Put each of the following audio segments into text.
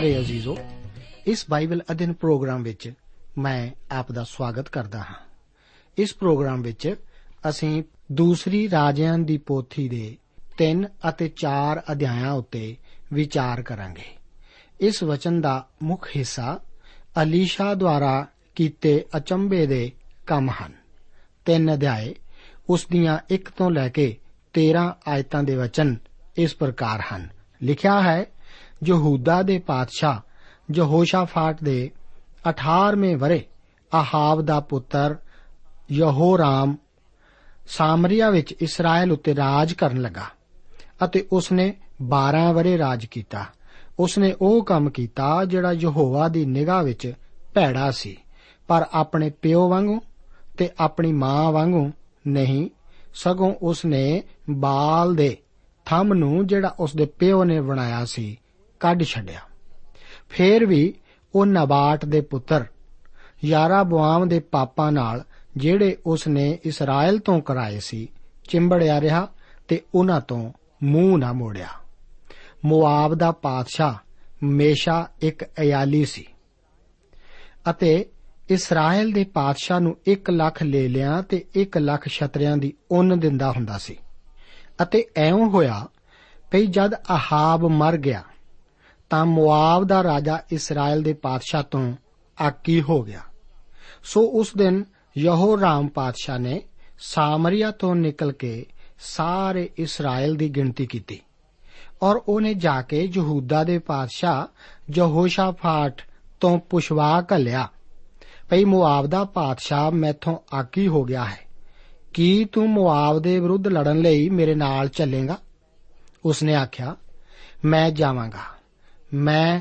ਪਿਆਰੇ ਅਜ਼ੀਜ਼ੋ, ਇਸ Bible ਅਧਿਨ programme ਵਿੱਚ ਮੈਂ ਆਪ ਦਾ ਸਵਾਗਤ ਕਰਦਾ ਹਾਂ। ਇਸ ਪ੍ਰੋਗਰਾਮ ਵਿੱਚ ਅਸੀਂ ਦੂਸਰੀ ਰਾਜਿਆਂ ਦੀ ਪੋਥੀ ਦੇ 3 ਅਤੇ 4 ਅਧਿਆਇਆਂ ਉੱਤੇ ਵਿਚਾਰ ਕਰਾਂਗੇ। ਇਸ ਵਚਨ ਦਾ ਮੁੱਖ ਹਿੱਸਾ ਅਲੀਸ਼ਾ ਦੁਆਰਾ ਕੀਤੇ ਅਚੰਭੇ ਦੇ ਕੰਮ ਹਨ। ਤਿੰਨ ਅਧਿਆਏ ਉਸ ਦੀਆਂ 1 ਤੋਂ ਲੈ ਕੇ 13 ਆਇਤਾਂ ਦੇ ਵਚਨ ਇਸ ਪ੍ਰਕਾਰ ਹਨ। ਲਿਖਿਆ ਹੈ ਯਹੂਦਾ ਦੇ ਪਾਤਸ਼ਾਹ ਯਹੋਸ਼ਾਫਾਟ ਦੇ 18ਵੇਂ ਵਰੇ ਆਹਾਬ ਦਾ ਪੁੱਤਰ ਯਹੋਰਾਮ ਸਾਮਰੀਆ ਵਿੱਚ ਇਸਰਾਇਲ ਉੱਤੇ ਰਾਜ ਕਰਨ ਲੱਗਾ ਅਤੇ ਉਸਨੇ 12 ਵਰੇ ਰਾਜ ਕੀਤਾ। ਉਸਨੇ ਉਹ ਕੰਮ ਕੀਤਾ ਜਿਹੜਾ ਯਹੋਵਾ ਦੀ ਨਿਗਾਹ ਵਿੱਚ ਭੈੜਾ ਸੀ, ਪਰ ਆਪਣੇ ਪਿਓ ਵਾਂਗੂ ਤੇ ਆਪਣੀ ਮਾਂ ਵਾਂਗੂ ਨਹੀਂ, ਸਗੋਂ ਉਸਨੇ ਬਾਲ ਦੇ ਥੰਮ ਨੂੰ ਜਿਹੜਾ ਉਸਦੇ ਪਿਓ ਨੇ ਬਣਾਇਆ ਸੀ ਕੱਢ ਛੱਡਿਆ। ਫੇਰ ਵੀ ਉਹ ਨਬਾਟ ਦੇ ਪੁੱਤਰ, ਯਾਰਾਬੁਆਮ ਦੇ ਪਾਪਾਂ ਨਾਲ ਜਿਹੜੇ ਉਸਨੇ ਇਸਰਾਇਲ ਤੋਂ ਕਰਾਏ ਸੀ, ਚਿੰਬੜਿਆ ਰਿਹਾ ਤੇ ਉਹਨਾਂ ਤੋਂ ਮੂੰਹ ਨਾ ਮੋੜਿਆ। ਮੋਆਬ ਦਾ ਪਾਤਸ਼ਾਹ ਮੇਸ਼ਾ ਇੱਕ ਅਯਾਲੀ ਸੀ ਅਤੇ ਇਸਰਾਇਲ ਦੇ ਪਾਤਸ਼ਾਹ ਨੂੰ 1 ਲੱਖ ਲੈ ਲਿਆ ਤੇ 1 ਲੱਖ ਛਤਰਿਆਂ ਦੀ ਉੱਨ ਦਿੰਦਾ ਹੁੰਦਾ ਸੀ। ਅਤੇ ਐਉਂ ਹੋਇਆ, ਭਈ ਜਦ ਆਹਾਬ ਮਰ ਗਿਆ ਤਾਂ ਮੁਆਬ ਦਾ ਰਾਜਾ ਇਸਰਾਇਲ ਦੇ ਪਾਤਸ਼ਾਹ ਤੋਂ ਆਕੀ ਹੋ ਗਿਆ। ਸੋ ਉਸ ਦਿਨ ਯਹੋਰਾਮ ਪਾਤਸ਼ਾਹ ਨੇ ਸਾਮਰੀਆ ਤੋਂ ਨਿਕਲ ਕੇ ਸਾਰੇ ਇਸਰਾਇਲ ਦੀ ਗਿਣਤੀ ਕੀਤੀ ਔਰ ਉਹਨੇ ਜਾ ਕੇ ਯਹੂਦਾ ਦੇ ਪਾਤਸ਼ਾਹ ਯਹੋਸ਼ਾਫਾਟ ਤੋਂ ਪੁੱਛਵਾ ਘੱਲਿਆ, ਭਈ ਮੁਆਬ ਦਾ ਪਾਤਸ਼ਾਹ ਮੈਥੋਂ ਆਕੀ ਹੋ ਗਿਆ ਹੈ। ਕੀ ਤੂੰ ਮੁਆਬ ਦੇ ਵਿਰੁੱਧ ਲੜਨ ਲਈ ਮੇਰੇ ਨਾਲ ਚੱਲੇਗਾ? ਉਸਨੇ ਆਖਿਆ, ਮੈਂ ਜਾਵਾਂਗਾ। ਮੈਂ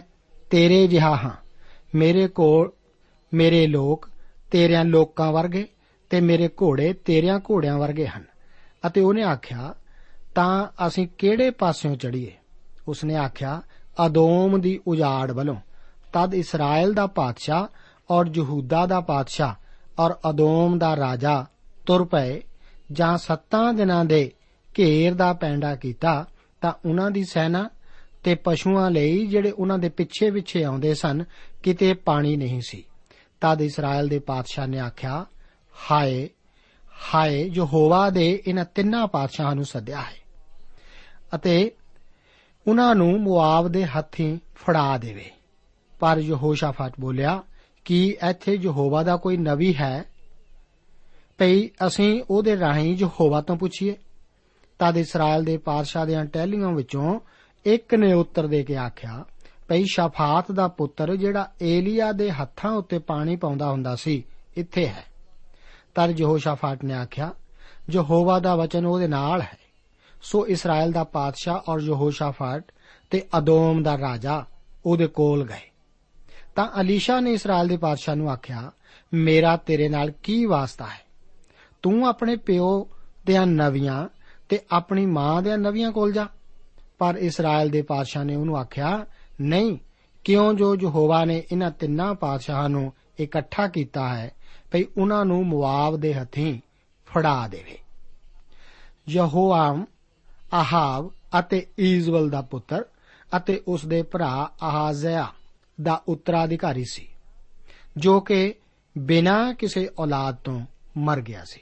ਤੇਰੇ ਜਿਹਾ ਹਾਂ। ਮੇਰੇ ਕੋਲ ਮੇਰੇ ਲੋਕ ਤੇਰਿਆਂ ਲੋਕਾਂ ਵਰਗੇ ਤੇ ਮੇਰੇ ਘੋੜੇ ਤੇਰਿਆਂ ਘੋੜਿਆਂ ਵਰਗੇ ਹਨ। ਅਤੇ ਉਹਨੇ ਆਖਿਆ, ਤਾਂ ਅਸੀਂ ਕਿਹੜੇ ਪਾਸਿਓਂ ਚੜੀਏ ਉਸਨੇ ਆਖਿਆ, ਅਦੋਮ ਦੀ ਉਜਾੜ ਵੱਲੋਂ। ਤਦ ਇਸਰਾਇਲ ਦਾ ਪਾਤਸ਼ਾਹ ਔਰ ਯਹੂਦਾ ਦਾ ਪਾਤਸ਼ਾਹ ਔਰ ਅਦੋਮ ਦਾ ਰਾਜਾ ਤੁਰ ਪਏ। ਜਾਂ ਸੱਤਾਂ ਦਿਨਾਂ ਦੇ ਘੇਰ ਦਾ ਪੈਂਡਾ ਕੀਤਾ, ਤਾਂ ਉਹਨਾਂ ਦੀ ਸੈਨਾ ਤੇ ਪਸ਼ੂਆਂ ਲਈ ਜਿਹੜੇ ਉਹਨਾਂ ਦੇ ਪਿੱਛੇ ਪਿੱਛੇ ਆਉਂਦੇ ਸਨ, ਕਿਤੇ ਪਾਣੀ ਨਹੀਂ ਸੀ। ਤਦ ਇਸਰਾਇਲ ਦੇ ਪਾਤਸ਼ਾਹ ਨੇ ਆਖਿਆ, ਹਾਏ ਹਾਏ, ਯਹੋਵਾ ਦੇ ਇਹਨਾਂ ਤਿੰਨਾਂ ਪਾਤਸ਼ਾਹਾਂ ਨੂੰ ਸੱਦਿਆ ਹੈ ਅਤੇ ਉਹਨਾਂ ਨੂੰ ਮੁਆਬ ਦੇ ਹੱਥੀਂ ਫੜਾ ਦੇਵੇ। ਪਰ ਯਹੋਸ਼ਾਫਾਟ ਬੋਲਿਆ, ਕਿ ਇੱਥੇ ਯਹੋਵਾ ਦਾ ਕੋਈ ਨਵੀ ਹੈ? ਭਈ, ਅਸੀਂ ਉਹਦੇ ਰਾਹੀਂ ਯਹੋਵਾ ਤੋਂ ਪੁੱਛੀਏ। ਤਦ ਇਸਰਾਇਲ ਦੇ ਪਾਤਸ਼ਾਹ ਦੇ ਟਹਿਲੀਆਂ ਵਿੱਚੋਂ ਇੱਕ ਨੇ ਉੱਤਰ ਦੇ ਕੇ ਆਖਿਆ, ਭਈ ਸ਼ਾਫਾਤ ਦਾ ਪੁੱਤਰ ਜਿਹੜਾ ਏਲੀਆ ਦੇ ਹੱਥਾਂ ਉੱਤੇ ਪਾਣੀ ਪਾਉਂਦਾ ਹੁੰਦਾ ਸੀ, ਇੱਥੇ ਹੈ। ਤਦ ਯਹੋਸ਼ਾਫਾਟ ਨੇ ਆਖਿਆ, ਯਹੋਵਾ ਦਾ ਵਚਨ ਉਹਦੇ ਨਾਲ ਹੈ। ਸੋ ਇਸਰਾਇਲ ਦਾ ਪਾਤਸ਼ਾਹ ਔਰ ਯਹੋਸ਼ਾਫਾਟ ਤੇ ਅਦੋਮ ਦਾ ਰਾਜਾ ਉਹਦੇ ਕੋਲ ਗਏ। ਤਾਂ ਅਲੀਸ਼ਾ ਨੇ ਇਸਰਾਇਲ ਦੇ ਪਾਤਸ਼ਾਹ ਨੂੰ ਆਖਿਆ, ਮੇਰਾ ਤੇਰੇ ਨਾਲ ਕੀ ਵਾਸਤਾ ਹੈ? ਤੂੰ ਆਪਣੇ ਪਿਓ ਦੇ ਨਵੀਆਂ ਤੇ ਆਪਣੀ ਮਾਂ ਦੇ ਨਵੀਆਂ ਕੋਲ ਜਾ। ਪਰ ਇਸਰਾਇਲ ਦੇ ਪਾਤਸ਼ਾਹ ਨੇ ਉਹਨੂੰ ਆਖਿਆ, ਨਹੀਂ, ਕਿਉਂ ਜੋ ਯਹੋਵਾ ਨੇ ਇਹਨਾਂ ਤਿੰਨਾਂ ਪਾਤਸ਼ਾਹਾਂ ਨੂੰ ਇਕੱਠਾ ਕੀਤਾ ਹੈ, ਭਈ ਉਹਨਾਂ ਨੂੰ ਮੁਆਬ ਦੇ ਹੱਥੀਂ ਫੜਾ ਦੇਵੇ। ਯਹੋਆਮ ਆਹਾਬ ਅਤੇ ਈਜ਼ਵਲ ਦਾ ਪੁੱਤਰ ਅਤੇ ਉਸ ਦੇ ਭਰਾ ਆਹਾਜ਼ਿਆ ਦਾ ਉੱਤਰਾਧਿਕਾਰੀ ਸੀ, ਜੋ ਕਿ ਬਿਨਾਂ ਕਿਸੇ ਔਲਾਦ ਤੋਂ ਮਰ ਗਿਆ ਸੀ।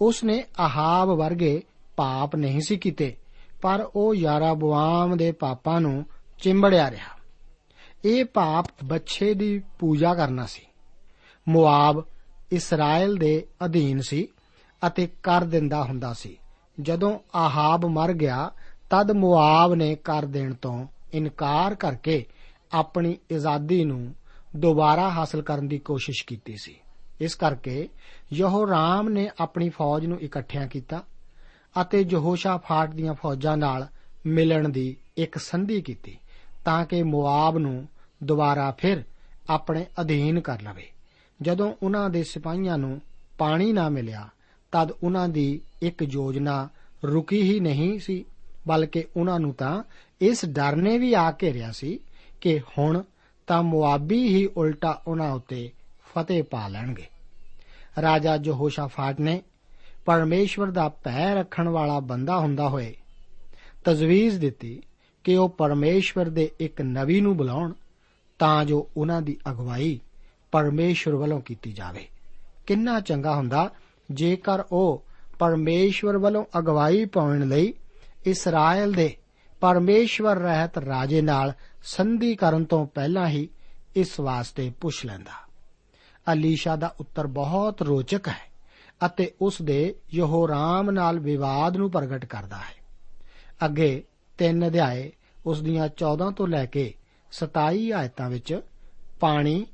ਉਸ ਨੇ ਆਹਾਬ ਵਰਗੇ ਪਾਪ ਨਹੀਂ ਸੀ ਕੀਤੇ ਪਰ ਉਹ ਯਾਰਾਬਵਾਮ ਦੇ ਪਾਪਾਂ ਨੂੰ ਚਿੰਬੜਿਆ ਰਿਹਾ। ਇਹ ਪਾਪ ਬੱਚੇ ਦੀ ਪੂਜਾ ਕਰਨਾ ਸੀ। ਮੁਆਬ ਇਸਰਾਇਲ ਦੇ ਅਧੀਨ ਸੀ ਅਤੇ ਕਰ ਦਿੰਦਾ ਹੁੰਦਾ ਸੀ। ਜਦੋਂ ਆਹਾਬ ਮਰ ਗਿਆ, ਤਦ ਮੁਆਬ ਨੇ ਕਰ ਦੇਣ ਤੋਂ ਇਨਕਾਰ ਕਰਕੇ ਆਪਣੀ ਆਜ਼ਾਦੀ ਨੂੰ ਦੁਬਾਰਾ ਹਾਸਲ ਕਰਨ ਦੀ ਕੋਸ਼ਿਸ਼ ਕੀਤੀ ਸੀ। ਇਸ ਕਰਕੇ ਯਹੋਰਾਮ ਨੇ ਆਪਣੀ ਫੌਜ ਨੂੰ ਇਕੱਠਿਆਂ ਕੀਤਾ ਅਤੇ ਯਹੋਸ਼ਾਫਾਟ ਦੀਆਂ ਫੌਜਾਂ ਨਾਲ ਮਿਲਣ ਦੀ ਇੱਕ ਸੰਧੀ ਕੀਤੀ ਤਾਂ ਕਿ ਮੁਆਬ ਨੂੰ ਦੁਬਾਰਾ ਫਿਰ ਆਪਣੇ ਅਧੀਨ ਕਰ ਲਵੇ। ਜਦੋਂ ਉਹਨਾਂ ਦੇ ਸਿਪਾਹੀਆਂ ਨੂੰ ਪਾਣੀ ਨਾ ਮਿਲਿਆ, ਤਦ ਉਹਨਾਂ ਦੀ ਇੱਕ ਯੋਜਨਾ ਰੁਕੀ ਹੀ ਨਹੀਂ ਸੀ, ਬਲਕਿ ਉਹਨਾਂ ਨੂੰ ਤਾਂ ਇਸ ਡਰ ਨੇ ਵੀ ਆ ਘੇਰਿਆ ਸੀ ਕਿ ਹੁਣ ਤਾਂ ਮੁਆਬੀ ਹੀ ਉਲਟਾ ਉਹਨਾਂ ਉੱਤੇ ਫਤਿਹ ਪਾ ਲੈਣਗੇ। ਰਾਜਾ ਯਹੋਸ਼ਾਫਾਟ ਨੇ ਪਰਮੇਸ਼ਵਰ ਦਾ ਭੈ ਰੱਖਣ ਵਾਲਾ ਬੰਦਾ ਹੁੰਦਾ ਹੋਏ। ਤਜਵੀਜ਼ ਦਿੱਤੀ ਕਿ ਉਹ ਪਰਮੇਸ਼ਵਰ ਦੇ ਇੱਕ ਨਵੀ ਨੂੰ ਬੁਲਾਉਣ ਤਾਂ ਜੋ ਉਹਨਾਂ ਦੀ ਅਗਵਾਈ ਪਰਮੇਸ਼ਵਰ ਵੱਲੋਂ ਕੀਤੀ ਜਾਵੇ। ਕਿੰਨਾ ਚੰਗਾ ਹੁੰਦਾ ਜੇਕਰ ਉਹ ਪਰਮੇਸ਼ਵਰ ਵੱਲੋਂ ਅਗਵਾਈ ਪਾਉਣ ਲਈ ਇਸਰਾਇਲ ਦੇ ਪਰਮੇਸ਼ਵਰ ਰਹਿਤ ਰਾਜੇ ਨਾਲ ਸੰਧੀ ਕਰਨ ਤੋਂ ਪਹਿਲਾਂ ਹੀ ਇਸ ਵਾਸਤੇ ਪੁੱਛ ਲੈਂਦਾ। ਅਲੀਸ਼ਾ ਦਾ ਉੱਤਰ ਬਹੁਤ ਰੋਚਕ ਹੈ। ਅਤੇ ਉਸ ਦੇ ਯਹੋਰਾਮ ਨਾਲ ਵਿਵਾਦ ਨੂੰ ਪ੍ਰਗਟ ਕਰਦਾ ਹੈ। ਅੱਗੇ ਤਿੰਨ ਅਧਿਆਏ ਉਸ ਦੀਆਂ 14 ਤੋਂ ਲੈ ਕੇ 27 ਆਇਤਾਂ ਵਿੱਚ ਪਾਣੀ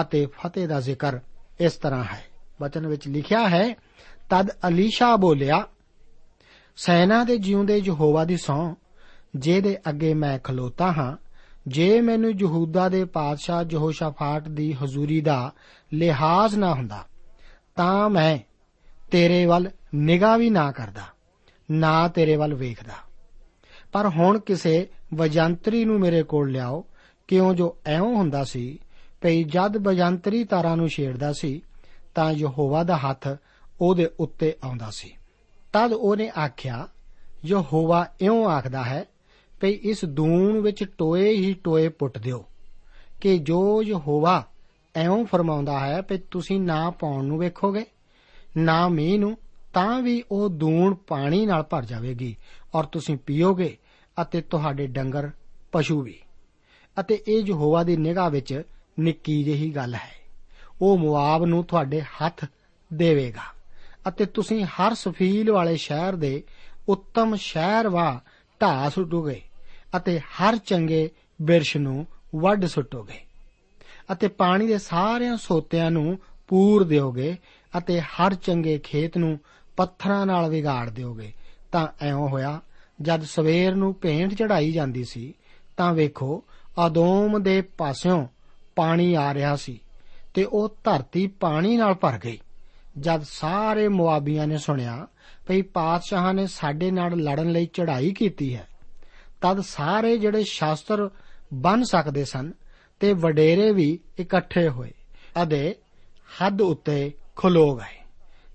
ਅਤੇ ਫਤਿਹ ਦਾ ਜ਼ਿਕਰ ਇਸ ਤਰ੍ਹਾਂ ਹੈ। ਵਚਨ ਵਿੱਚ ਲਿਖਿਆ ਹੈ, ਤਦ ਅਲੀਸ਼ਾ ਬੋਲਿਆ, ਸੈਨਾ ਦੇ ਜਿਉਂਦੇ ਯਹੋਵਾ ਦੀ ਸੌ, ਜਿਹਦੇ ਅੱਗੇ ਮੈਂ ਖਲੋਤਾ ਹਾਂ, ਜੇ ਮੈਨੂੰ ਯਹੂਦਾ ਦੇ ਪਾਦਸ਼ਾਹ ਯਹੋਸ਼ਾਫਾਟ ਦੀ ਹਜ਼ੂਰੀ ਦਾ ਲਿਹਾਜ਼ ਨਾ ਹੁੰਦਾ, ਤਾਂ ਮੈਂ ਤੇਰੇ ਵੱਲ ਨਿਗਾਹ ਵੀ ਨਾ ਕਰਦਾ, ਨਾ ਤੇਰੇ ਵੱਲ ਵੇਖਦਾ। ਪਰ ਹੁਣ ਕਿਸੇ ਵਜੰਤਰੀ ਨੂੰ ਮੇਰੇ ਕੋਲ ਲਿਆਓ, ਕਿਉਂ ਜੋ ਐਉਂ ਹੁੰਦਾ ਸੀ, ਭਈ ਜਦ ਵਜੰਤਰੀ ਤਾਰਾਂ ਨੂੰ ਛੇੜਦਾ ਸੀ, ਤਾਂ ਯਹੋਵਾ ਦਾ ਹੱਥ ਉਹਦੇ ਉੱਤੇ ਆਉਂਦਾ ਸੀ। ਤਦ ਉਹਨੇ ਆਖਿਆ, ਯਹੋਵਾ ਇਉਂ ਆਖਦਾ ਹੈ, ਭਈ ਇਸ ਦੂਣ ਵਿੱਚ ਟੋਏ ਹੀ ਟੋਏ ਪੁੱਟ ਦਿਓ, ਕਿ ਜੋ ਯਹੋਵਾ ਐਉਂ ਫਰਮਾਉਂਦਾ ਹੈ, ਭਈ ਤੁਸੀਂ ਨਾ ਪਾਉਣ ਨੂੰ ਵੇਖੋਗੇ ਨਾ ਮੀਂਹ ਨੂੰ, ਤਾਂ ਵੀ ਉਹ ਦੂਣ ਪਾਣੀ ਨਾਲ ਭਰ ਜਾਵੇਗੀ ਔਰ ਤੁਸੀਂ ਪੀਓਗੇ ਅਤੇ ਤੁਹਾਡੇ ਡੰਗਰ ਪਸ਼ੂ ਵੀ। ਅਤੇ ਇਹ ਯਹੋਵਾ ਦੀ ਨਿਗਾਹ ਵਿੱਚ ਨਿੱਕੀ ਜਿਹੀ ਗੱਲ ਹੈ। ਉਹ ਮੁਆਬ ਨੂੰ ਤੁਹਾਡੇ ਹੱਥ ਦੇਵੇਗਾ। ਅਤੇ ਤੁਸੀਂ ਹਰ ਸਫੀਲ ਵਾਲੇ ਸ਼ਹਿਰ ਦੇ ਉੱਤਮ ਸ਼ਹਿਰ ਵਾ ਢਾਹ ਸੁੱਟੋਗੇ ਅਤੇ ਹਰ ਚੰਗੇ ਬਿਰਸ਼ ਨੂੰ ਵੱਢ ਸੁੱਟੋਗੇ। ਅਤੇ ਪਾਣੀ ਦੇ ਸਾਰਿਆਂ ਸੋਤਿਆਂ ਨੂੰ ਪੂਰ ਦਿਓਗੇ ਅਤੇ ਹਰ ਚੰਗੇ ਖੇਤ ਨੂੰ ਪੱਥਰਾਂ ਨਾਲ ਵਿਗਾੜ ਦਿਓਗੇ। ਤਾਂ ਐਉਂ ਹੋਇਆ, ਜਦ ਸਵੇਰ ਨੂੰ ਭੇਂਟ ਚੜਾਈ ਜਾਂਦੀ ਸੀ, ਤਾਂ ਵੇਖੋ ਆਦੋਮ ਦੇ ਪਾਸਿਓਂ ਪਾਣੀ ਆ ਰਿਹਾ ਸੀ ਤੇ ਉਹ ਧਰਤੀ ਪਾਣੀ ਨਾਲ ਭਰ ਗਈ। ਜਦ ਸਾਰੇ ਮੁਆਬੀਆਂ ਨੇ ਸੁਣਿਆ ਭਈ ਪਾਤਸ਼ਾਹਾਂ ਨੇ ਸਾਡੇ ਨਾਲ ਲੜਨ ਲਈ ਚੜ੍ਹਾਈ ਕੀਤੀ ਹੈ, ਤਦ ਸਾਰੇ ਜਿਹੜੇ ਸ਼ਾਸਤਰ ਬਨ ਸਕਦੇ ਸਨ ਤੇ ਵਡੇਰੇ ਵੀ ਇਕੱਠੇ ਹੋਏ। ਅਤੇ ਹੱਦ ਉੱਤੇ ਖਲੋ ਗਏ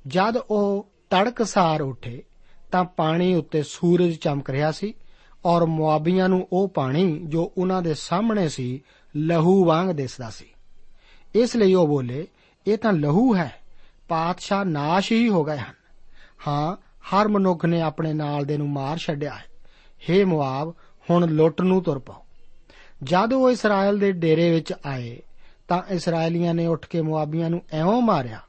ਜਦ ਉਹ ਤੜਕਸਾਰ ਉੱਠੇ, ਤਾਂ ਪਾਣੀ ਉੱਤੇ ਸੂਰਜ ਚਮਕ ਰਿਹਾ ਸੀ ਔਰ ਮੁਆਬੀਆਂ ਨੂੰ ਉਹ ਪਾਣੀ ਜੋ ਉਹਨਾਂ ਦੇ ਸਾਹਮਣੇ ਸੀ, ਲਹੂ ਵਾਂਗ ਦਿਸਦਾ ਸੀ। ਇਸ ਲਈ ਉਹ ਬੋਲੇ, ਇਹ ਤਾਂ ਲਹੂ ਹੈ, ਪਾਤਸ਼ਾਹ ਨਾਸ਼ ਹੀ ਹੋ ਗਏ ਹਨ। ਹਾਂ, ਹਰ ਮਨੁੱਖ ਨੇ ਆਪਣੇ ਨਾਲ ਦੇ ਨੂੰ ਮਾਰ ਛੱਡਿਆ ਹੈ। हे ਮੁਆਬ, ਹੁਣ ਲੁੱਟ ਨੂੰ ਤੁਰ ਪਾਓ। ਜਦ ਉਹ ਇਸਰਾਇਲ ਦੇ ਡੇਰੇ ਵਿੱਚ ਆਏ, ਤਾਂ ਇਸਰਾਇਲੀਆਂ ਨੇ ਉੱਠ ਕੇ ਮੁਆਬੀਆਂ ਨੂੰ ਐਵੇਂ ਮਾਰਿਆ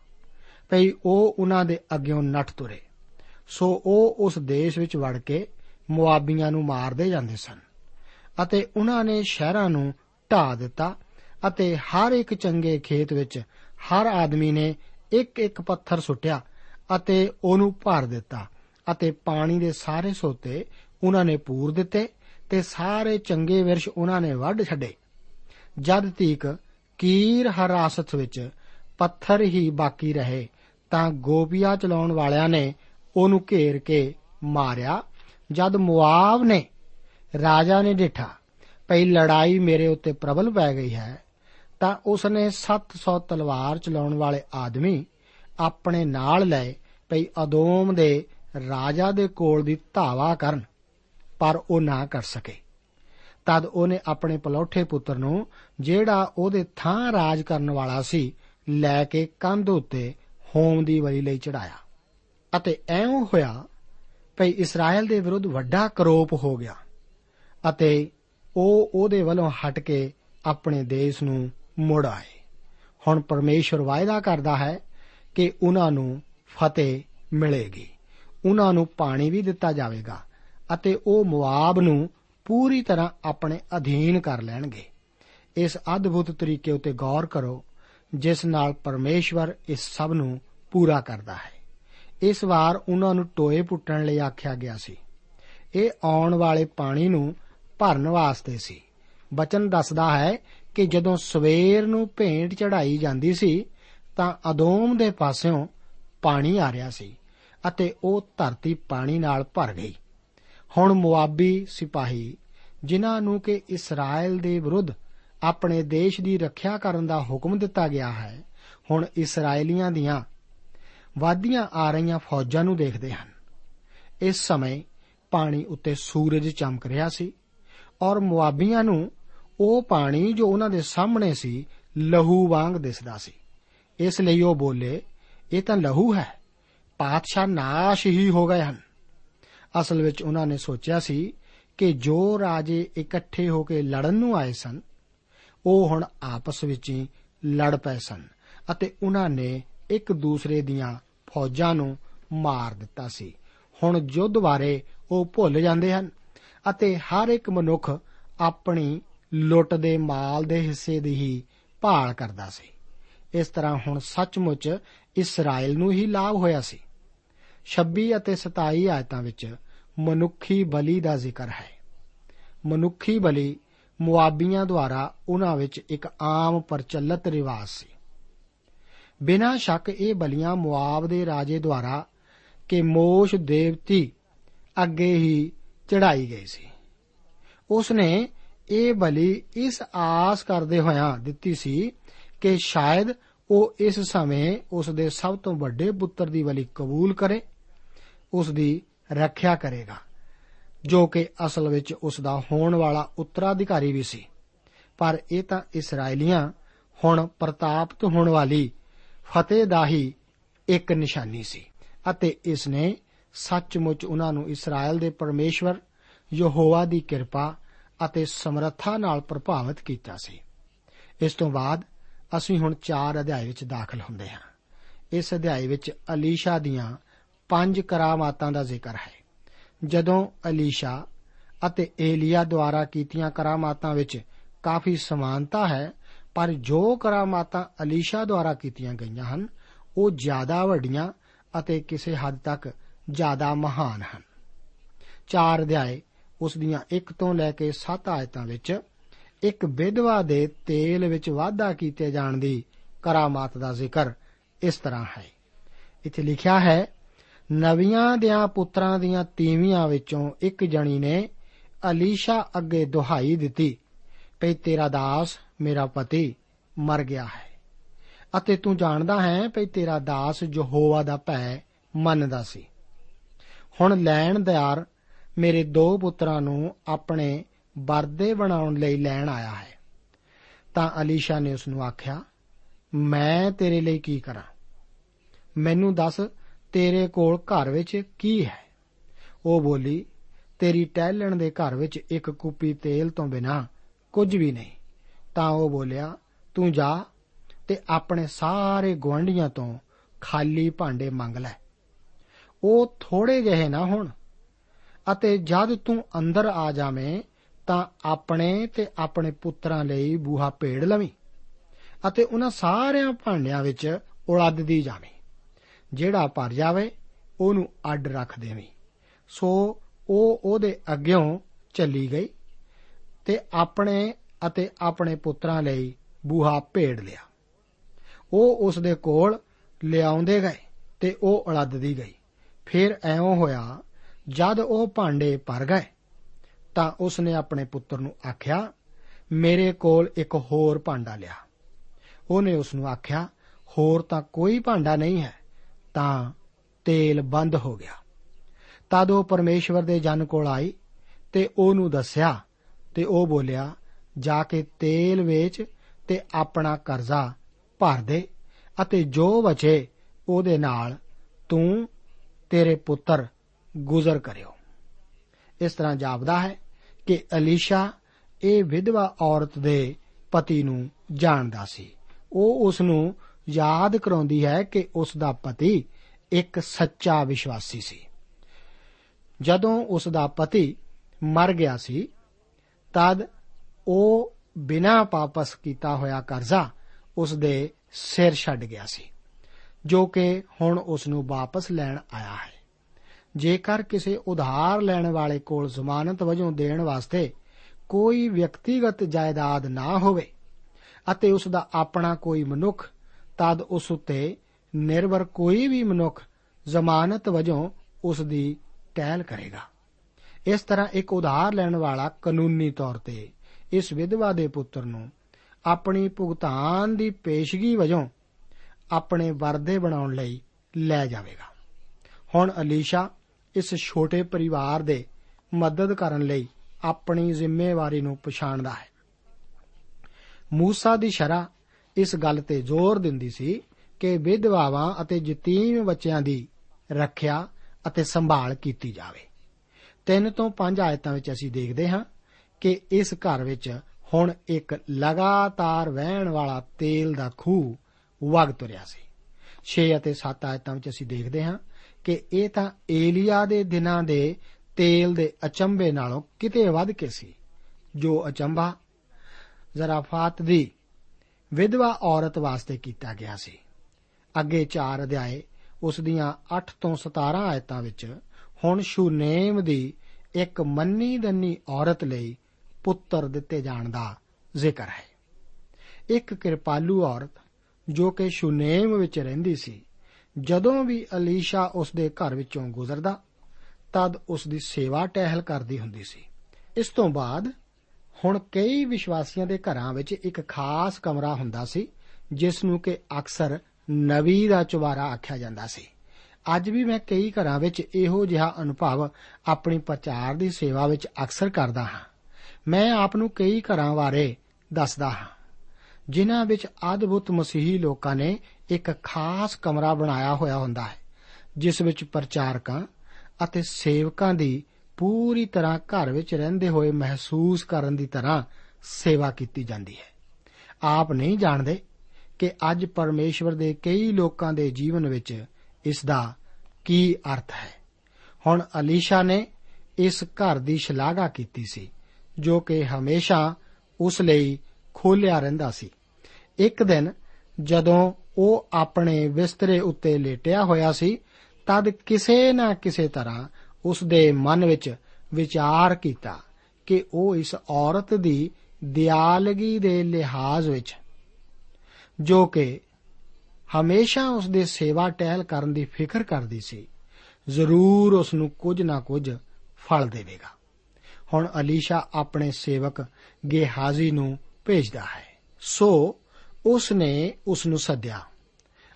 ਭਈ ਉਹ ਉਹਨਾਂ ਦੇ ਅੱਗਿਓਂ ਨੱਠ ਤੁਰੇ। ਸੋ ਉਹ ਉਸ ਦੇਸ਼ ਵਿੱਚ ਵੜ ਕੇ ਮੁਆਬੀਆਂ ਨੂੰ ਮਾਰਦੇ ਜਾਂਦੇ ਸਨ ਅਤੇ ਉਹਨਾਂ ਨੇ ਸ਼ਹਿਰਾਂ ਨੂੰ ਢਾ ਦਿੱਤਾ ਅਤੇ ਹਰ ਇੱਕ ਚੰਗੇ ਖੇਤ ਵਿੱਚ ਹਰ ਆਦਮੀ ਨੇ ਇੱਕ ਇੱਕ ਪੱਥਰ ਸੁੱਟਿਆ ਅਤੇ ਉਹਨੂੰ ਭਰ ਦਿੱਤਾ ਅਤੇ ਪਾਣੀ ਦੇ ਸਾਰੇ ਸੋਤੇ ਉਹਨਾਂ ਨੇ ਪੂਰ ਦਿੱਤੇ ਤੇ ਸਾਰੇ ਚੰਗੇ ਵਿਰਸ਼ ਉਹਨਾਂ ਨੇ ਵੱਢ ਛੱਡੇ। ਜਦ ਤੀਕ ਕੀਰ ਹਰਾਸਤ ਵਿੱਚ ਪੱਥਰ ਹੀ ਬਾਕੀ ਰਹੇ ਤਾਂ ਗੋਪੀਆ ਚਲਾਉਣ ਵਾਲਿਆਂ ਨੇ ਉਹਨੂੰ ਘੇਰ ਕੇ ਮਾਰਿਆ। ਜਦ ਮੁਆਬ ਨੇ, ਰਾਜਾ ਨੇ ਡਿਠਾ, ਭਈ ਲੜਾਈ ਮੇਰੇ ਉੱਤੇ ਪ੍ਰਬਲ ਪੈ ਗਈ ਹੈ, ਤਾਂ ਉਸਨੇ 700 ਤਲਵਾਰ ਚਲਾਉਣ ਵਾਲੇ ਆਦਮੀ ਆਪਣੇ ਨਾਲ ਲਏ, ਭਈ ਅਦੋਮ ਦੇ ਰਾਜਾ ਦੇ ਕੋਲ ਦੀ ਧਾਵਾ ਕਰਨ, ਪਰ ਉਹ ਨਾ ਕਰ ਸਕੇ। ਤਦ ਉਹਨੇ ਆਪਣੇ ਪਲੌਠੇ ਪੁੱਤਰ ਨੂੰ, ਜਿਹੜਾ ਉਹਦੇ ਥਾਂ ਰਾਜ ਕਰਨ ਵਾਲਾ ਸੀ, ਲੈ ਕੇ ਕੰਧ ਉੱਤੇ ਹੋਮ ਦੀ ਬਲੀ ਲਈ ਚੜਾਇਆ। ਅਤੇ ਐਉਂ ਹੋਇਆ ਭਈ ਇਸਰਾਇਲ ਦੇ ਵਿਰੁੱਧ ਵੱਡਾ ਕਰੋਪ ਹੋ ਗਿਆ ਅਤੇ ਉਹ ਉਹਦੇ ਵੱਲੋਂ ਹਟ ਕੇ ਆਪਣੇ ਦੇਸ਼ ਨੂੰ ਮੁੜ ਆਏ। ਹੁਣ ਪਰਮੇਸ਼ਵਰ ਵਾਅਦਾ ਕਰਦਾ ਹੈ ਕਿ ਉਹਨਾਂ ਨੂੰ ਫਤਿਹ ਮਿਲੇਗੀ। ਉਹਨਾਂ ਨੂੰ ਪਾਣੀ ਵੀ ਦਿੱਤਾ ਜਾਵੇਗਾ ਅਤੇ ਉਹ ਮੁਆਬ ਨੂੰ ਪੂਰੀ ਤਰ੍ਹਾਂ ਆਪਣੇ ਅਧੀਨ ਕਰ ਲੈਣਗੇ। ਇਸ ਅਦਭੁਤ ਤਰੀਕੇ ਉਤੇ ਗੌਰ ਕਰੋ ਜਿਸ ਨਾਲ ਪਰਮੇਸ਼ਵਰ ਇਸ ਸਭ ਨੂੰ ਪੂਰਾ ਕਰਦਾ ਹੈ। ਇਸ ਵਾਰ ਉਹਨਾਂ ਨੂੰ ਟੋਏ ਪੁੱਟਣ ਲਈ ਆਖਿਆ ਗਿਆ ਸੀ। ਇਹ ਆਉਣ ਵਾਲੇ ਪਾਣੀ ਨੂੰ ਭਰਨ ਵਾਸਤੇ ਸੀ। ਬਚਨ ਦੱਸਦਾ ਹੈ ਕਿ ਜਦੋਂ ਸਵੇਰ ਨੂੰ ਭੇਂਟ ਚੜਾਈ ਜਾਂਦੀ ਸੀ, ਤਾਂ ਅਦੋਮ ਦੇ ਪਾਸਿਓਂ ਪਾਣੀ ਆ ਰਿਹਾ ਸੀ ਅਤੇ ਉਹ ਧਰਤੀ ਪਾਣੀ ਨਾਲ ਭਰ ਗਈ। ਹੁਣ ਮੁਆਬੀ ਸਿਪਾਹੀ, ਜਿਨ੍ਹਾਂ ਨੂੰ ਕਿ ਇਸਰਾਇਲ ਦੇ ਵਿਰੁੱਧ ਆਪਣੇ ਦੇਸ਼ ਦੀ ਰੱਖਿਆ ਕਰਨ ਦਾ ਹੁਕਮ ਦਿੱਤਾ ਗਿਆ ਹੈ। ਹੁਣ ਇਸرائیਲੀਆਂ ਦੀਆਂ ਵਾਦੀਆਂ ਆ ਰਹੀਆਂ ਫੌਜਾਂ ਨੂੰ ਦੇਖਦੇ ਹਨ। ਇਸ ਸਮੇਂ ਪਾਣੀ ਉੱਤੇ ਸੂਰਜ ਚਮਕ ਰਿਹਾ ਸੀ ਔਰ ਮੁਆਬੀਆਂ ਨੂੰ ਉਹ ਪਾਣੀ ਜੋ ਉਹਨਾਂ ਦੇ ਸਾਹਮਣੇ ਸੀ, ਲਹੂ ਵਾਂਗ ਦਿਸਦਾ ਸੀ। ਇਸ ਲਈ ਉਹ ਬੋਲੇ, ਇਹ ਤਾਂ ਲਹੂ ਹੈ। ਪਾਤਸ਼ਾਹ ਨਾਸ਼ ਹੀ ਹੋ ਗਏ ਹਨ। ਅਸਲ ਵਿੱਚ ਉਹਨਾਂ ਨੇ ਸੋਚਿਆ ਸੀ ਕਿ ਜੋ ਰਾਜੇ ਇਕੱਠੇ ਹੋ ਕੇ ਲੜਨ ਨੂੰ ਆਏ ਸਨ ਉਹ ਹੁਣ ਆਪਸ ਵਿੱਚ ਹੀ ਲੜ ਪਏ ਸਨ ਅਤੇ ਉਹਨਾਂ ਨੇ ਇੱਕ ਦੂਸਰੇ ਦੀਆਂ ਫੌਜਾਂ ਨੂੰ ਮਾਰ ਦਿੱਤਾ ਸੀ। ਹੁਣ ਯੁੱਧ ਬਾਰੇ ਉਹ ਭੁੱਲ ਜਾਂਦੇ ਹਨ ਅਤੇ ਹਰ ਇੱਕ ਮਨੁੱਖ ਆਪਣੀ ਲੁੱਟ ਦੇ ਮਾਲ ਦੇ ਹਿੱਸੇ ਦੀ ਹੀ ਭਾਲ ਕਰਦਾ ਸੀ। ਇਸ ਤਰ੍ਹਾਂ ਹੁਣ ਸੱਚਮੁੱਚ ਇਸਰਾਇਲ ਨੂੰ ਹੀ ਲਾਭ ਹੋਇਆ ਸੀ। 26 ਅਤੇ 27 ਆਇਤਾਂ ਵਿੱਚ ਮਨੁੱਖੀ ਬਲੀ ਦਾ ਜ਼ਿਕਰ ਹੈ। ਮਨੁੱਖੀ ਬਲੀ ਮੁਆਬੀਆਂ ਦੁਆਰਾ ਉਹਨਾਂ ਵਿੱਚ ਇੱਕ ਆਮ ਪ੍ਰਚਲਿਤ ਰਿਵਾਜ ਸੀ। ਬਿਨਾਂ ਸ਼ੱਕ ਇਹ ਬਲੀਆਂ ਮੁਆਬ ਦੇ ਰਾਜੇ ਦੁਆਰਾ ਕਿ ਮੋਸ਼ ਦੇਵਤੀ ਅੱਗੇ ਹੀ ਚੜਾਈ ਗਈ ਸੀ। ਉਸ ਨੇ ਇਹ ਬਲੀ ਇਸ ਆਸ ਕਰਦੇ ਹੋਇਆਂ ਦਿੱਤੀ ਸੀ ਕਿ ਸ਼ਾਇਦ ਉਹ ਇਸ ਸਮੇਂ ਉਸ ਦੇ ਸਭ ਤੋਂ ਵੱਡੇ ਪੁੱਤਰ ਦੀ ਬਲੀ ਕਬੂਲ ਕਰੇ ਉਸ ਦੀ ਰੱਖਿਆ ਕਰੇਗਾ। ਜੋ ਕਿ ਅਸਲ ਵਿੱਚ ਉਸ ਦਾ ਹੋਣ ਵਾਲਾ ਉੱਤਰਾਧਿਕਾਰੀ ਵੀ ਸੀ। ਪਰ ਇਹ ਤਾਂ ਇਸرائیਲੀਆਂ ਹੁਣ ਪ੍ਰਤਾਪਤ ਹੋਣ ਵਾਲੀ ਫਤਿਹ ਦਾ ਹੀ ਇੱਕ ਨਿਸ਼ਾਨੀ ਸੀ ਅਤੇ ਇਸ ਨੇ ਸੱਚਮੁੱਚ ਉਹਨਾਂ ਨੂੰ ਇਸਰਾਇਲ ਦੇ ਪਰਮੇਸ਼ਵਰ ਯਹੋਵਾ ਦੀ ਕਿਰਪਾ ਅਤੇ ਸਮਰੱਥਾ ਨਾਲ ਪ੍ਰਭਾਵਿਤ ਕੀਤਾ ਸੀ। ਇਸ ਤੋਂ ਬਾਅਦ ਅਸੀਂ ਹੁਣ 4 ਅਧਿਆਏ ਵਿੱਚ ਦਾਖਲ ਹੁੰਦੇ ਹਾਂ। ਇਸ ਅਧਿਆਏ ਵਿੱਚ ਅਲੀਸ਼ਾ ਦੀਆਂ ਪੰਜ ਕਰਾਮਾਤਾਂ ਦਾ ਜ਼ਿਕਰ ਹੈ। ਜਦੋਂ ਅਲੀਸ਼ਾ ਅਤੇ ਏਲੀਆ ਦੁਆਰਾ ਕੀਤੀਆਂ ਕਰਾਮਾਤਾਂ ਵਿੱਚ ਕਾਫੀ ਸਮਾਨਤਾ ਹੈ, ਪਰ ਜੋ ਕਰਾਮਾਤਾਂ ਅਲੀਸ਼ਾ ਦੁਆਰਾ ਕੀਤੀਆਂ ਗਈਆਂ ਹਨ, ਉਹ ਜ਼ਿਆਦਾ ਵੱਡੀਆਂ ਅਤੇ ਕਿਸੇ ਹੱਦ ਤੱਕ ਜ਼ਿਆਦਾ ਮਹਾਨ ਹਨ। ਚਾਰ ਅਧਿਆਏ ਉਸ ਦੀਆਂ 1 ਤੋਂ ਲੈ ਕੇ 7 ਆਇਤਾਂ ਵਿੱਚ ਇੱਕ ਵਿਧਵਾ ਦੇ ਤੇਲ ਵਿੱਚ ਵਾਧਾ ਕੀਤੇ ਜਾਣ ਦੀ ਕਰਾਮਾਤ ਦਾ ਜ਼ਿਕਰ ਇਸ ਤਰ੍ਹਾਂ ਹੈ। ਇੱਥੇ ਲਿਖਿਆ ਹੈ ਨਵੀਆਂ ਦਿਆਂ ਪੁੱਤਰਾਂ ਦੀਆਂ ਤੀਵੀਆਂ ਵਿੱਚੋਂ ਇੱਕ ਜਣੀ ਨੇ ਅਲੀਸ਼ਾ ਅੱਗੇ ਦੁਹਾਈ ਦਿੱਤੀ, ਭਈ ਤੇਰਾ ਦਾਸ ਮੇਰਾ ਪਤੀ ਮਰ ਗਿਆ ਹੈ। ਅਤੇ ਤੂੰ ਜਾਣਦਾ ਹੈ ਭਈ ਤੇਰਾ ਦਾਸ ਯਹੋਵਾ ਦਾ ਭੈ ਮੰਨਦਾ ਸੀ। ਹੁਣ ਲੈਣਦਾਰ ਮੇਰੇ ਦੋ ਪੁੱਤਰਾਂ ਨੂੰ ਆਪਣੇ ਵਰਦੇ ਬਣਾਉਣ ਲਈ ਲੈਣ ਆਇਆ ਹੈ। ਤਾਂ ਅਲੀਸ਼ਾ ਨੇ ਉਸ ਨੂੰ ਆਖਿਆ, ਮੈਂ ਤੇਰੇ ਲਈ ਕੀ ਕਰਾਂ? ਮੈਨੂੰ ਦੱਸ ਤੇਰੇ ਕੋਲ ਘਰ ਵਿੱਚ ਕੀ ਹੈ? ਉਹ ਬੋਲੀ, ਤੇਰੀ ਟਹਿਲਣ ਦੇ ਘਰ ਵਿੱਚ ਇੱਕ ਕੁੱਪੀ ਤੇਲ ਤੋਂ ਬਿਨਾ ਕੁਝ ਵੀ ਨਹੀਂ। ਤਾਂ ਉਹ ਬੋਲਿਆ, ਤੂੰ ਜਾ ਤੇ ਆਪਣੇ ਸਾਰੇ ਗੁਆਂਢੀਆਂ ਤੋਂ ਖਾਲੀ ਭਾਂਡੇ ਮੰਗ ਲੈ। ਉਹ ਥੋੜੇ ਜਿਹੇ ਨਾ ਹੋਣ, ਅਤੇ ਜਦ ਤੂੰ ਅੰਦਰ ਆ ਜਾਵੇਂ, ਤਾਂ ਆਪਣੇ ਤੇ ਆਪਣੇ ਪੁੱਤਰਾਂ ਲਈ ਬੂਹਾ ਭੇੜ ਲਵੀਂ, ਅਤੇ ਉਹਨਾਂ ਸਾਰਿਆਂ ਭਾਂਡਿਆਂ ਵਿੱਚ ਉਲੱਦਦੀ ਜਾਵੇਂ। ਜਿਹੜਾ ਭਰ ਜਾਵੇ, ਉਹਨੂੰ ਅੱਡ ਰੱਖ ਦੇਵੀਂ। ਸੋ ਉਹ ਉਹਦੇ ਅੱਗਿਓਂ ਚੱਲੀ ਗਈ ਤੇ ਆਪਣੇ ਅਤੇ ਆਪਣੇ ਪੁੱਤਰਾਂ ਲਈ ਬੂਹਾ ਭੇੜ ਲਿਆ। ਉਹ ਉਸ ਦੇ ਕੋਲ ਲਿਆਉਂਦੇ ਗਏ ਤੇ ਉਹ ਉਲੱਦਦੀ ਗਈ। ਫਿਰ ਐਉਂ ਹੋਇਆ, ਜਦ ਉਹ ਭਾਂਡੇ ਭਰ ਗਏ, ਤਾਂ ਉਸ ਨੇ ਆਪਣੇ ਪੁੱਤਰ ਨੂੰ ਆਖਿਆ, ਮੇਰੇ ਕੋਲ ਇੱਕ ਹੋਰ ਭਾਂਡਾ ਲਿਆ। ਉਹਨੇ ਉਸ ਨੂੰ ਆਖਿਆ, ਹੋਰ ਤਾਂ ਕੋਈ ਭਾਂਡਾ ਨਹੀਂ ਹੈ। ਤਾਂ ਤੇਲ ਬੰਦ ਹੋ ਗਿਆ। ਤਦ ਉਹ ਪਰਮੇਸ਼ਵਰ ਦੇ ਜਨ ਕੋਲ ਆਈ ਤੇ ਉਹਨੂੰ ਦੱਸਿਆ ਤੇ ਉਹ ਬੋਲਿਆ, ਜਾ ਕੇ ਤੇਲ ਵੇਚ ਤੇ ਆਪਣਾ ਕਰਜ਼ਾ ਭਰ ਦੇ ਅਤੇ ਜੋ ਬਚੇ ਉਹਦੇ ਨਾਲ ਤੂੰ ਤੇਰੇ ਪੁੱਤਰ ਗੁਜ਼ਰ ਕਰਿਓ। ਇਸ ਤਰ੍ਹਾਂ ਜਾਪਦਾ ਹੈ ਕਿ ਅਲੀਸ਼ਾ ਇਹ ਵਿਧਵਾ ਔਰਤ ਦੇ ਪਤੀ ਨੂੰ ਜਾਣਦਾ ਸੀ। ਉਹ ਉਸ ਨੂੰ ਯਾਦ ਕਰਾਉਂਦੀ ਹੈ ਕਿ ਉਸ ਦਾ ਪਤੀ ਇੱਕ ਸੱਚਾ ਵਿਸ਼ਵਾਸੀ ਸੀ। ਜਦੋਂ ਉਸ ਦਾ ਪਤੀ ਮਰ ਗਿਆ ਸੀ, ਤਦ ਉਹ ਬਿਨਾਂ ਵਾਪਸ ਕੀਤਾ ਹੋਇਆ ਕਰਜ਼ਾ ਉਸ ਦੇ ਸਿਰ ਛੱਡ ਗਿਆ ਸੀ, ਜੋ ਕਿ ਹੁਣ ਉਸ ਨੂੰ ਵਾਪਸ ਲੈਣ ਆਇਆ ਹੈ। ਜੇਕਰ ਕਿਸੇ ਉਧਾਰ ਲੈਣ ਵਾਲੇ ਕੋਲ ਜ਼ਮਾਨਤ ਵਜੋਂ ਦੇਣ ਵਾਸਤੇ ਕੋਈ ਵਿਅਕਤੀਗਤ ਜਾਇਦਾਦ ਨਾ ਹੋਵੇ ਅਤੇ ਉਸ ਦਾ ਆਪਣਾ ਕੋਈ ਮਨੁੱਖ ਤਦ ਉਸ ਉੱਤੇ ਨਿਰਭਰ ਕੋਈ ਵੀ ਮਨੁੱਖ ਜ਼ਮਾਨਤ ਵਜੋਂ ਉਸ ਦੀ ਟਹਿਲ ਕਰੇਗਾ। ਇਸ ਤਰ੍ਹਾਂ ਇੱਕ ਉਧਾਰ ਲੈਣ ਵਾਲਾ ਕਾਨੂੰਨੀ ਤੌਰ ਤੇ ਇਸ ਵਿਧਵਾ ਦੇ ਪੁੱਤਰ ਨੂੰ ਆਪਣੀ ਭੁਗਤਾਨ ਦੀ ਪੇਸ਼ਗੀ ਵਜੋਂ ਆਪਣੇ ਵਰਦੇ ਬਣਾਉਣ ਲਈ ਲੈ ਜਾਵੇਗਾ। ਹੁਣ ਅਲੀਸ਼ਾ ਇਸ ਛੋਟੇ ਪਰਿਵਾਰ ਦੇ ਮਦਦ ਕਰਨ ਲਈ ਆਪਣੀ ਜ਼ਿੰਮੇਵਾਰੀ ਨੂੰ ਪਛਾਣਦਾ ਹੈ। ਮੂਸਾ ਦੀ ਸ਼ਰਾ ਇਸ ਗੱਲ ਤੇ ਜ਼ੋਰ ਦਿੰਦੀ ਸੀ ਕਿ ਵਿਧਵਾਵਾਂ ਅਤੇ ਯਤੀਮ ਬੱਚਿਆਂ ਦੀ ਰੱਖਿਆ ਅਤੇ ਸੰਭਾਲ ਕੀਤੀ ਜਾਵੇ। ਤਿੰਨ ਤੋਂ ਪੰਜ ਆਇਤਾਂ ਵਿੱਚ ਅਸੀਂ ਦੇਖਦੇ ਹਾਂ ਕਿ ਇਸ ਘਰ ਵਿੱਚ ਹੁਣ ਇੱਕ ਲਗਾਤਾਰ ਵਹਿਣ ਵਾਲਾ ਤੇਲ ਦਾ ਖੂਹ ਵਗ ਤੁਰਿਆ ਸੀ। 6 ਅਤੇ 7 ਆਇਤਾਂ ਵਿੱਚ ਅਸੀਂ ਦੇਖਦੇ ਹਾਂ ਕਿ ਇਹ ਤਾਂ ਏਲੀਆ ਦੇ ਦਿਨਾਂ ਦੇ ਤੇਲ ਦੇ ਅਚੰਭੇ ਨਾਲੋਂ ਕਿਤੇ ਵੱਧ ਕੇ ਸੀ। ਜੋ ਅਚੰਭਾ ਜ਼ਰਾਫਾਤ ਦੀ ਵਿਧਵਾ ਔਰਤ ਵਾਸਤੇ ਕੀਤਾ ਗਿਆ ਸੀ। ਅੱਗੇ 4 ਅਧਿਆਏ ਉਸ ਦੀਆਂ 8 ਤੋਂ 17 ਆਇਤਾਂ ਵਿੱਚ ਹੁਣ ਸ਼ੂਨੇਮ ਦੀ ਇੱਕ ਮੰਨੀ ਦੰਨੀ ਔਰਤ ਲਈ ਪੁੱਤਰ ਦਿੱਤੇ ਜਾਣ ਦਾ ਜ਼ਿਕਰ ਹੈ। ਇੱਕ ਕਿਰਪਾਲੂ ਔਰਤ ਜੋ ਕਿ ਸ਼ੂਨੇਮ ਵਿੱਚ ਰਹਿੰਦੀ ਸੀ, ਜਦੋਂ ਵੀ ਅਲੀਸ਼ਾ ਉਸ ਦੇ ਘਰ ਵਿੱਚੋਂ ਗੁਜ਼ਰਦਾ, ਤਦ ਉਸ ਦੀ ਸੇਵਾ ਟਹਿਲ ਕਰਦੀ ਹੁੰਦੀ ਸੀ। ਇਸ ਤੋਂ ਬਾਅਦ ਹੁਣ ਕਈ ਵਿਸ਼ਵਾਸੀਆਂ ਦੇ ਘਰਾਂ ਵਿੱਚ ਇੱਕ ਖਾਸ ਕਮਰਾ ਹੁੰਦਾ ਸੀ, ਜਿਸ ਨੂੰ ਕਿ ਅਕਸਰ ਨਵੀ ਦਾ ਚੁਬਾਰਾ ਆਖਿਆ ਜਾਂਦਾ ਸੀ। ਅੱਜ ਵੀ ਮੈਂ ਕਈ ਘਰਾਂ ਵਿੱਚ ਇਹੋ ਜਿਹਾ ਅਨੁਭਵ ਆਪਣੀ ਪ੍ਰਚਾਰ ਦੀ ਸੇਵਾ ਵਿੱਚ ਅਕਸਰ ਕਰਦਾ ਹਾਂ। ਮੈਂ ਆਪ ਨੂੰ ਕਈ ਘਰਾਂ ਬਾਰੇ ਦੱਸਦਾ ਹਾਂ, ਜਿਨ੍ਹਾਂ ਵਿੱਚ ਅਦਭੁਤ ਮਸੀਹੀ ਲੋਕਾਂ ਨੇ ਇੱਕ ਖਾਸ ਕਮਰਾ ਬਣਾਇਆ ਹੋਇਆ ਹੁੰਦਾ ਹੈ, ਜਿਸ ਵਿੱਚ ਪ੍ਰਚਾਰਕਾਂ ਅਤੇ ਸੇਵਕਾਂ ਦੀ ਪੂਰੀ ਤਰ੍ਹਾਂ ਘਰ ਵਿੱਚ ਰਹਿੰਦੇ ਹੋਏ ਮਹਿਸੂਸ ਕਰਨ ਦੀ ਤਰ੍ਹਾਂ ਸੇਵਾ ਕੀਤੀ ਜਾਂਦੀ ਹੈ। ਆਪ ਨਹੀਂ ਜਾਣਦੇ ਕਿ ਅੱਜ ਪਰਮੇਸ਼ਵਰ ਦੇ ਕਈ ਲੋਕਾਂ ਦੇ ਜੀਵਨ ਵਿੱਚ ਇਸ ਦਾ ਕੀ ਅਰਥ ਹੈ। ਹੁਣ ਅਲੀਸ਼ਾ ਨੇ ਇਸ ਘਰ ਦੀ ਸ਼ਲਾਘਾ ਕੀਤੀ ਸੀ, ਜੋ ਕਿ ਹਮੇਸ਼ਾ ਉਸ ਲਈ ਖੋਲਿਆ ਰਹਿੰਦਾ ਸੀ। ਇੱਕ ਦਿਨ ਜਦੋਂ ਉਹ ਆਪਣੇ ਬਿਸਤਰੇ ਉੱਤੇ ਲੇਟਿਆ ਹੋਇਆ ਸੀ, ਤਦ ਕਿਸੇ ਨਾ ਕਿਸੇ ਤਰ੍ਹਾਂ ਉਸ ਦੇ ਮਨ ਵਿੱਚ ਵਿਚਾਰ ਕੀਤਾ ਕਿ ਉਹ ਇਸ ਔਰਤ ਦੀ ਦਿਆਲਗੀ ਦੇ ਲਿਹਾਜ਼ ਵਿੱਚ, ਜੋ ਕਿ ਹਮੇਸ਼ਾ ਉਸ ਦੇ ਸੇਵਾ ਟਹਿਲ ਕਰਨ ਦੀ ਫਿਕਰ ਕਰਦੀ ਸੀ, ਜ਼ਰੂਰ ਉਸ ਨੂੰ ਕੁਝ ਨਾ ਕੁਝ ਫਲ ਦੇਵੇਗਾ। ਹੁਣ ਅਲੀਸ਼ਾ ਆਪਣੇ ਸੇਵਕ ਗੇਹਾਜ਼ੀ ਨੂੰ ਭੇਜਦਾ ਹੈ। ਸੋ ਉਸ ਨੇ ਉਸ ਨੂੰ ਸੱਦਿਆ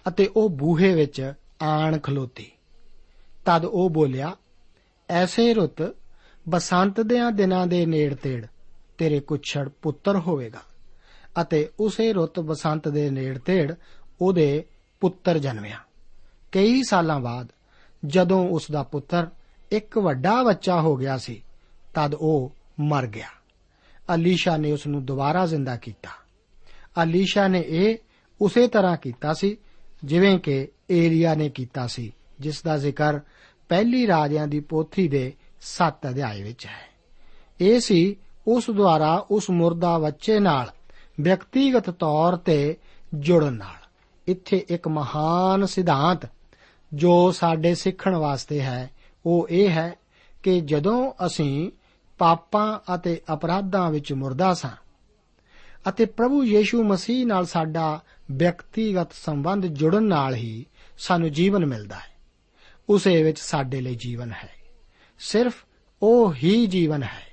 ਅਤੇ ਉਹ ਬੂਹੇ ਵਿੱਚ ਆਣ ਖਲੋਤੀ। ਤਦ ਉਹ ਬੋਲਿਆ ਐਸੇ ਰੁੱਤ, ਬਸੰਤ ਦੇ ਦਿਨਾਂ ਦੇ ਨੇੜ ਤੇੜ, ਤੇਰੇ ਕੁਛੜ ਪੁੱਤਰ ਹੋਵੇਗਾ। ਅਤੇ ਉਸੇ ਰੁੱਤ ਬਸੰਤ ਦੇ ਨੇੜ ਤੇੜ, ਉਹਦੇ ਪੁੱਤਰ ਜਨਮਿਆ। ਕਈ ਸਾਲਾਂ ਬਾਅਦ, ਜਦੋਂ ਉਸ ਦਾ ਪੁੱਤਰ ਇੱਕ ਵੱਡਾ ਬੱਚਾ ਹੋ ਗਿਆ ਸੀ, ਤਦ ਉਹ ਮਰ ਗਿਆ। ਅਲੀਸ਼ਾ ਨੇ ਉਸ ਨੂੰ ਦੁਬਾਰਾ ਜ਼ਿੰਦਾ ਕੀਤਾ। ਅਲੀਸ਼ਾ ਨੇ ਇਹ ਉਸੇ ਤਰ੍ਹਾਂ ਕੀਤਾ ਸੀ, ਜਿਵੇਂ ਕਿ ਏਲੀਆ ਨੇ ਕੀਤਾ ਸੀ, ਜਿਸ ਦਾ ਜ਼ਿਕਰ ਪਹਿਲੀ ਰਾਜਿਆਂ ਦੀ ਪੋਥੀ ਦੇ 7 ਅਧਿਆਏ ਵਿੱਚ ਹੈ। ਇਹ ਸੀ ਉਸ ਦੁਆਰਾ ਉਸ ਮੁਰਦਾ ਬੱਚੇ ਨਾਲ ਵਿਅਕਤੀਗਤ ਤੌਰ ਤੇ ਜੁੜਨ ਨਾਲ। ਇੱਥੇ ਇੱਕ ਮਹਾਨ ਸਿਧਾਂਤ ਜੋ ਸਾਡੇ ਸਿੱਖਣ ਵਾਸਤੇ ਹੈ, ਉਹ ਇਹ ਹੈ ਕਿ ਜਦੋਂ ਅਸੀਂ ਪਾਪਾਂ ਅਤੇ ਅਪਰਾਧਾਂ ਵਿੱਚ ਮੁਰਦਾ ਸਾਂ ਅਤੇ ਪ੍ਰਭੂ ਯੀਸ਼ੂ ਮਸੀਹ ਨਾਲ ਸਾਡਾ ਵਿਅਕਤੀਗਤ ਸੰਬੰਧ ਜੁੜਨ ਨਾਲ ਹੀ ਸਾਨੂੰ ਜੀਵਨ ਮਿਲਦਾ ਹੈ ਉਸੇ ਵਿੱਚ ਸਾਡੇ ਲਈ ਜੀਵਨ ਹੈ। ਸਿਰਫ ਉਹ ਹੀ ਜੀਵਨ ਹੈ।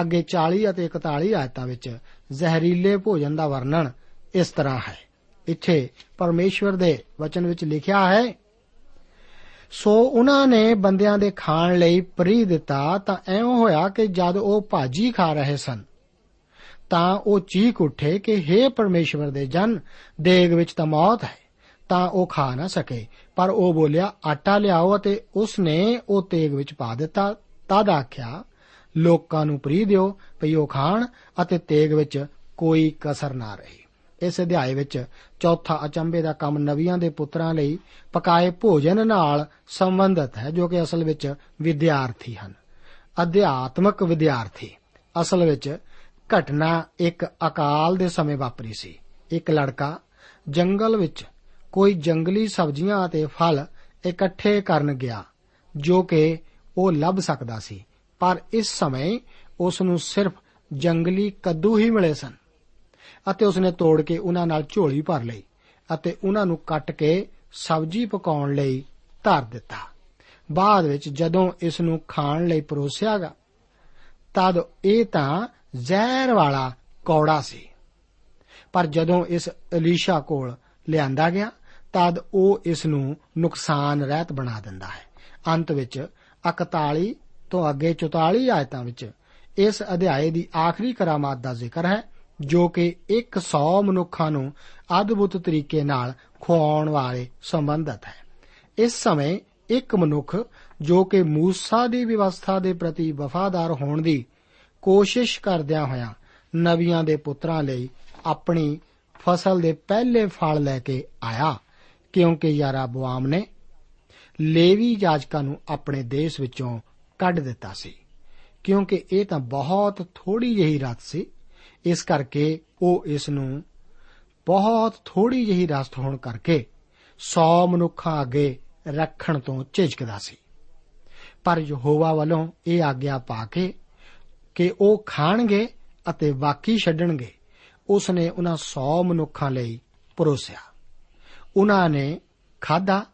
ਅੱਗੇ 40 ਅਤੇ 41 ਆਇਤਾਂ ਵਿੱਚ ਜ਼ਹਿਰੀਲੇ ਭੋਜਨ ਦਾ ਵਰਣਨ ਇਸ ਤਰ੍ਹਾਂ ਹੈ। ਇੱਥੇ ਪਰਮੇਸ਼ਵਰ ਦੇ ਵਚਨ ਵਿੱਚ ਲਿਖਿਆ ਹੈ, ਸੋ ਉਹਨਾਂ ਨੇ ਬੰਦਿਆਂ ਦੇ ਖਾਣ ਲਈ ਪਰੀ ਦਿੱਤਾ ਤਾਂ ਐਵੇਂ ਹੋਇਆ ਕਿ ਜਦ ਉਹ ਭਾਜੀ ਖਾ ਰਹੇ ਸਨ, ਤਾਂ ਉਹ ਚੀਕ ਉੱਠੇ ਕਿ हे ਪਰਮੇਸ਼ਵਰ ਦੇ ਜਨ, ਦੇਗ ਵਿੱਚ ਤਾਂ ਮੌਤ ਹੈ। ਤਾਂ ਉਹ ਖਾ ਨਾ ਸਕੇ। ਪਰ ਉਹ ਬੋਲਿਆ, ਆਟਾ ਲਿਆਓ ਅਤੇ ਉਸ ਨੇ ਉਹ ਤੇਗ ਵਿੱਚ ਪਾ ਦਿੱਤਾ। ਤਦ ਆਖਿਆ, ਲੋਕਾਂ ਨੂੰ ਪ੍ਰੀ ਦਿਓ, ਭਈ ਉਹ ਖਾਣ ਅਤੇ ਤੇਗ ਵਿੱਚ ਕੋਈ ਕਸਰ ਨਾ ਰਹੇ। ਇਸ ਅਧਿਆਏ ਵਿੱਚ ਚੌਥਾ ਅਚੰਬੇ ਦਾ ਕੰਮ ਨਵੀਆਂ ਦੇ ਪੁੱਤਰਾਂ ਲਈ ਪਕਾਏ ਭੋਜਨ ਨਾਲ ਸੰਬੰਧਿਤ ਹੈ, ਜੋ ਕਿ ਅਸਲ ਵਿੱਚ ਵਿਦਿਆਰਥੀ ਹਨ। ਅਧਿਆਤਮਕ ਵਿਦਿਆਰਥੀ। ਅਸਲ ਵਿੱਚ ਘਟਨਾ ਇੱਕ ਅਕਾਲ ਦੇ ਸਮੇਂ ਵਾਪਰੀ ਸੀ। ਇੱਕ ਲੜਕਾ ਜੰਗਲ ਵਿੱਚ ਕੋਈ ਜੰਗਲੀ ਸਬਜ਼ੀਆਂ ਅਤੇ ਫਲ ਇਕੱਠੇ ਕਰਨ ਗਿਆ, ਜੋ ਕਿ ਉਹ ਲੱਭ ਸਕਦਾ ਸੀ। ਪਰ ਇਸ ਸਮੇਂ ਉਸ ਨੂੰ ਸਿਰਫ ਜੰਗਲੀ ਕੱਦੂ ਹੀ ਮਿਲੇ ਸਨ ਅਤੇ ਉਸਨੇ ਤੋੜ ਕੇ ਉਹਨਾਂ ਨਾਲ ਝੋਲੀ ਭਰ ਲਈ ਅਤੇ ਉਹਨਾਂ ਨੂੰ ਕੱਟ ਕੇ ਸਬਜ਼ੀ ਪਕਾਉਣ ਲਈ ਧਰ ਦਿੱਤਾ। ਬਾਅਦ ਵਿੱਚ ਜਦੋਂ ਇਸ ਨੂੰ ਖਾਣ ਲਈ ਪਰੋਸਿਆਗਾ ਤਦ ਇਹ ਤਾਂ ਜ਼ਹਿਰ ਵਾਲਾ ਕੌੜਾ ਸੀ। ਪਰ ਜਦੋਂ ਇਸ ਅਲੀਸ਼ਾ ਕੋਲ ਲਿਆਂਦਾ ਗਿਆ ਤਦ ਉਹ ਇਸ ਨੂੰ ਨੁਕਸਾਨ ਰਹਿਤ ਬਣਾ ਦਿੰਦਾ ਹੈ। ਅੰਤ ਵਿੱਚ 41 ਤੋਂ ਅੱਗੇ 44 ਆਇਤਾਂ ਵਿੱਚ ਇਸ ਅਧਿਆਏ ਦੀ ਆਖਰੀ ਕਰਾਮਾਤ ਦਾ ਜ਼ਿਕਰ ਹੈ, ਜੋ ਕਿ 100 ਮਨੁੱਖਾਂ ਨੂੰ ਅਦਭੁਤ ਤਰੀਕੇ ਨਾਲ ਖੁਆਉਣ ਵਾਲੇ ਸੰਬੰਧਤ ਹੈ। ਇਸ ਸਮੇਂ ਇੱਕ ਮਨੁੱਖ, ਜੋ ਕਿ ਮੂਸਾ ਦੀ ਵਿਵਸਥਾ ਦੇ ਪ੍ਰਤੀ ਵਫਾਦਾਰ ਹੋਣ ਦੀ ਕੋਸ਼ਿਸ਼ ਕਰਦਿਆਂ ਹੋਇਆਂ ਨਬੀਆਂ ਦੇ ਪੁੱਤਰਾਂ ਲਈ ਆਪਣੀ ਫਸਲ ਦੇ ਪਹਿਲੇ ਫਲ ਲੈ ਕੇ ਆਇਆ। ਕਿਉਂਕਿ ਯਾਰਾਬੁਆਮ ਨੇ ਲੇਵੀ ਜਾਜਕਾਂ ਨੂੰ ਆਪਣੇ ਦੇਸ਼ ਵਿੱਚੋਂ ਕੱਢ ਦਿੱਤਾ ਸੀ। ਕਿਉਂਕਿ ਇਹ ਤਾਂ ਬਹੁਤ ਥੋੜੀ ਜਿਹੀ ਰਤ ਸੀ। ਇਸ ਕਰਕੇ ਉਹ ਇਸ ਨੂੰ ਬਹੁਤ ਥੋੜੀ ਜਿਹੀ ਰਸਤ ਹੋਣ ਕਰਕੇ 100 ਮਨੁੱਖਾਂ ਅੱਗੇ ਰੱਖਣ ਤੋਂ ਝਿਜਕਦਾ ਸੀ। ਪਰ ਯਹੋਵਾ ਵੱਲੋਂ ਇਹ ਆਗਿਆ ਪਾ ਕੇ ਕਿ ਉਹ ਖਾਣਗੇ ਅਤੇ ਬਾਕੀ ਛੱਡਣਗੇ ਉਸ ਨੇ ਉਹਨਾਂ 100 ਮਨੁੱਖਾਂ ਲਈ ਪਰੋਸਿਆ। ਉਹਨਾਂ ਨੇ ਖਾਦਾ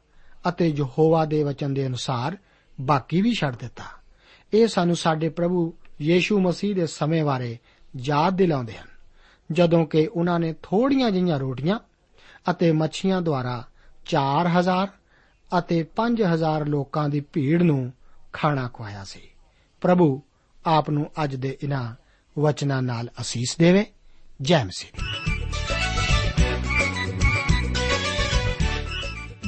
ਅਤੇ ਯਹੋਵਾ ਦੇ ਵਚਨ ਦੇ ਅਨੁਸਾਰ ਬਾਕੀ ਵੀ ਛੱਡ ਦਿੱਤਾ। ਇਹ ਸਾਨੂੰ ਸਾਡੇ ਪ੍ਰਭੂ ਯੀਸ਼ੂ ਮਸੀਹ ਦੇ ਸਮੇਂ ਬਾਰੇ ਯਾਦ ਦਿਲਾਉਂਦੇ ਹਨ, ਜਦੋਂ ਕਿ ਉਹਨਾਂ ਨੇ ਥੋੜੀਆਂ ਜਿਹੀਆਂ ਰੋਟੀਆਂ ਅਤੇ ਮੱਛੀਆਂ ਦੁਆਰਾ 4000 ਅਤੇ 5000 ਲੋਕਾਂ ਦੀ ਭੀੜ ਨੂੰ ਖਾਣਾ ਖਵਾਇਆ ਸੀ। ਪ੍ਰਭੂ ਆਪ ਨੂੰ ਅੱਜ ਦੇ ਇਹਨਾਂ ਵਚਨਾਂ ਨਾਲ ਅਸੀਸ ਦੇਵੇ। ਜੈ ਮਸੀਹ।